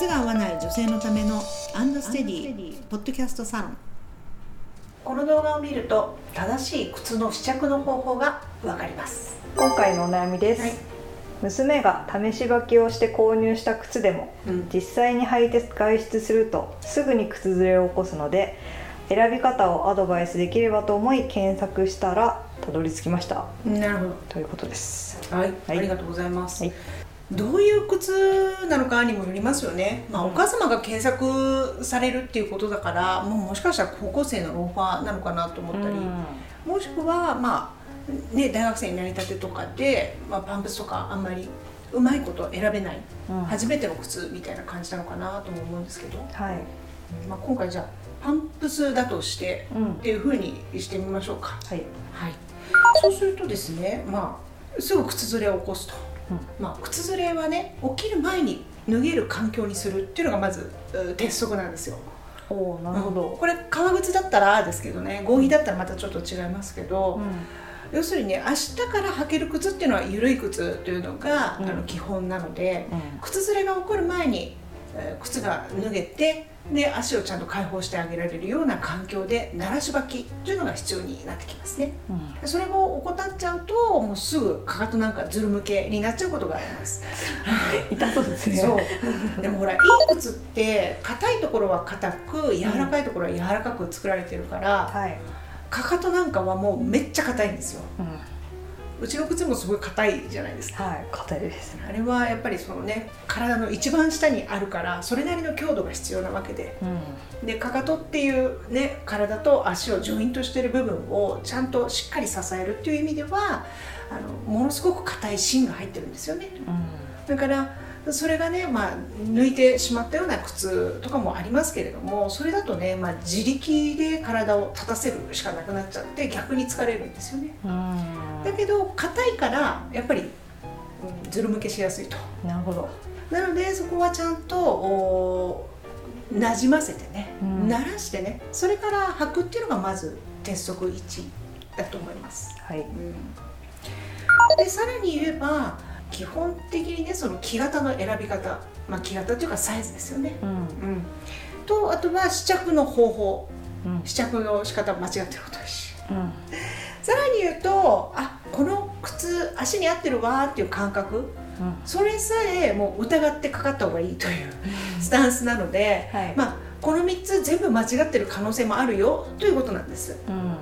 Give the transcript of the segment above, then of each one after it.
靴が合わない女性のためのアンドステディポッドキャストサロン。この動画を見ると正しい靴の試着の方法がわかります。今回のお悩みです、はい。娘が試し履きをして購入した靴でも、うん。実際に履いて外出するとすぐに靴ずれを起こすので選び方をアドバイスできればと思い検索したらたどり着きました。なるほということです。どはい、はい。ありがとうございます、はいどういう靴なのかにもよりますよね、まあ、お母様が検索されるっていうことだからもうもしかしたら高校生のローファーなのかなと思ったり、もしくはまあね大学生になりたてとかで、まあ、パンプスとかあんまりうまいこと選べない、うん。初めての靴みたいな感じなのかなとも思うんですけど、はい。まあ、今回じゃあパンプスだとしてうん。っていうふうにしてみましょうか。はい。はい、そうするとですね、まあ、すぐ靴ずれを起こすと、まあ、靴ずれはね起きる前に脱げる環境にするっていうのがまずう鉄則なんですよ。おおなるほど、うん。これ革靴だったらですけどね合皮だったらまたちょっと違いますけど、うん。要するにね明日から履ける靴っていうのは緩い靴というのが、うん。あの基本なので、うん。靴ずれが起こる前に、えー靴が脱げてで足をちゃんと解放してあげられるような環境で慣らし履きというのが必要になってきますね。うん。でそれを怠っちゃうともうすぐかかとなんかずるむけになっちゃうことがあります。痛そうですね。そう。でもほらいい靴って硬いところは硬く柔らかいところは柔らかく作られてるから、はい、かかとなんかはもうめっちゃ硬いんですよ。うん、うちの靴もすごい硬いじゃないですか。はい硬いですね。あれはやっぱりそのね体の一番下にあるからそれなりの強度が必要なわけで。うん。でかかとっていうね体と足をジョイントしてる部分をちゃんとしっかり支えるっていう意味ではあのものすごく硬い芯が入ってるんですよね。だからそれがね、まあ、抜いてしまったような靴とかもありますけれどもそれだとね、まあ、自力で体を立たせるしかなくなっちゃって逆に疲れるんですよね。うん。だけど硬いからやっぱり、うんずるむけしやすいと。なるほど。なのでそこはちゃんとおなじませてね、うん。慣らしてねそれから履くっていうのがまず鉄則1だと思います、はい。でさらに言えば基本的にねその木型の選び方、まあ、木型っていうかサイズですよね、うん。うん、とあとは試着の方法。うん。試着の仕方間違ってることだしうん。さらに言うとあこの靴足に合ってるわーっていう感覚。それさえもう疑ってかかった方がいいというスタンスなので、はい。まあ、この3つ全部間違ってる可能性もあるよということなんです。うん。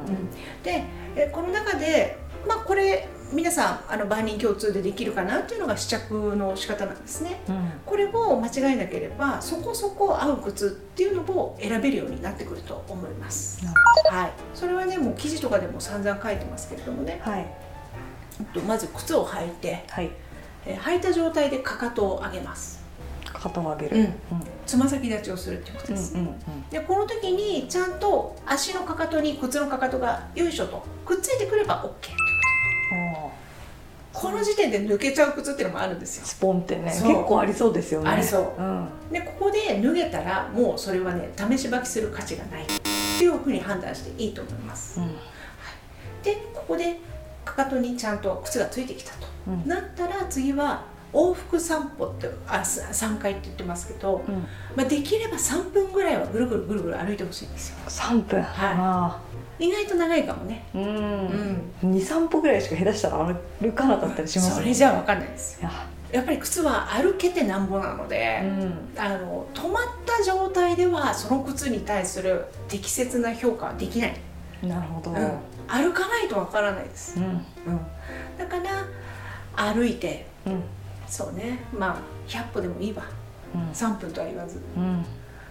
でえこの中で、まあ、これ皆さんあの万人共通でできるかなっていうのが試着の仕方なんですね。うん。これを間違えなければそこそこ合う靴っていうのを選べるようになってくると思います。なるはい、それはねもう記事とかでも散々書いてますけれどもね、はい。えっとまず靴を履いて、はい。えー履いた状態でかかとを上げます。かかとを上げる。うん。うん。つま先立ちをするっていうことです、うんでこの時にちゃんと足のかかとに靴のかかとがよいしょとくっついてくれば OK とこの時点で抜けちゃう靴っていうのもあるんですよ。スポンってね結構ありそうですよね。ありそう。うん。でここで脱げたらもうそれはね試し履きする価値がない。っていうふうに判断していいと思います。うん。でここでかかとにちゃんと靴がついてきたと、うん。なったら次は往復散歩ってあす3回って言ってますけど、うん。まあ、できれば3分ぐらいはぐるぐるぐるぐる歩いてほしいんですよ。3分。はい。あ意外と長いかもね。ーううん。ん23歩ぐらいしか下手したら歩かなかったりしますそれじゃ分かんないです。いや。やっぱり靴は歩けてなんぼなので、うん。あの止まった状態ではその靴に対する適切な評価はできない、なるほど。うん。歩かないと分からないです、うん。うん、だから歩いてうん。そうね。まあ100歩でもいいわ。うん。3分とは言わず。うん。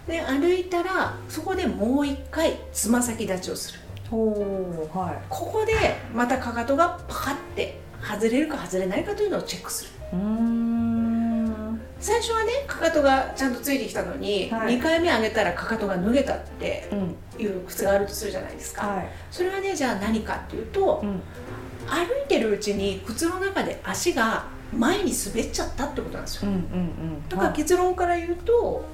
で歩いたらそこでもう一回つま先立ちをするはい。ここでまたかかとがパカって外れるか外れないかというのをチェックする。うーん。最初はねかかとがちゃんとついてきたのに、はい。2回目上げたらかかとが脱げたってうん。いう靴があるとするじゃないですか、はい。それはねじゃあ何かっていうと、うん。歩いてるうちに靴の中で足が前に滑っちゃったってことなんですよ。うんうんうん。だから結論から言うと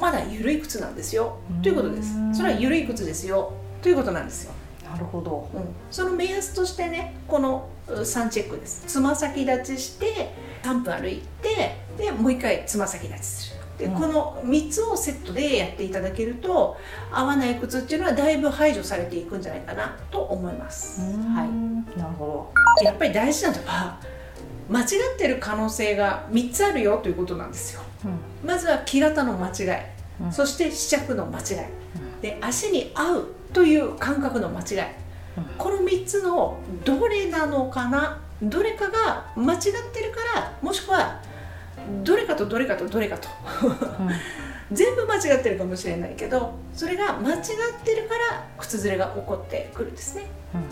まだ緩い靴なんですよ。ということです。うんそれは緩い靴ですよ。ということなんですよ、なるほど。うん、その目安としてねこのう3チェックです。つま先立ちして3分歩いてでもう一回つま先立ちする。で、うん。この3つをセットでやっていただけると合わない靴っていうのはだいぶ排除されていくんじゃないかなと思います、はなるほい、やっぱり大事なのは間違ってる可能性が3つあるよということなんですよ。ど、まずは木型の間違い、うん。そして試着の間違い、で足に合うという感覚の間違い、うん。この3つのどれなのかなどれかが間違ってるからもしくはどれかとどれかとどれかと。全部間違ってるかもしれないけどそれが間違ってるから靴ずれが起こってくるんですね、うん。はい、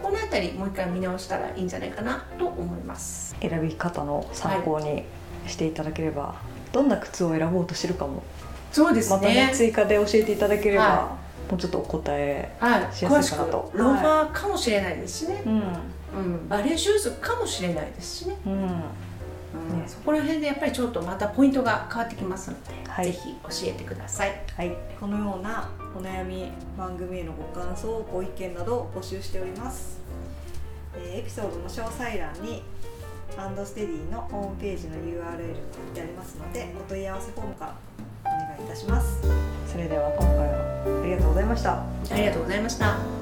この辺りもう一回見直したらいいんじゃないかなと思います。選び方の参考にしていただければ、どんな靴を選ぼうとしてるかもそうですまたねね追加で教えていただければ、はもうちょっとお答え、はい、しやす詳しくい。かなとローファーかもしれないですしね、うん。うん、バレーシューズかもしれないですしね、うん。うん。そこら辺でやっぱりちょっとまたポイントが変わってきますので、はい。ぜひ教えてください。はい、このようなお悩み番組へのご感想ご意見などを募集しております、えーエピソードの詳細欄にアンドステディのホームページの URL が貼ってありますのでお問い合わせフォームからお願いいたします。それでは今回はありがとうございました。ありがとうございました。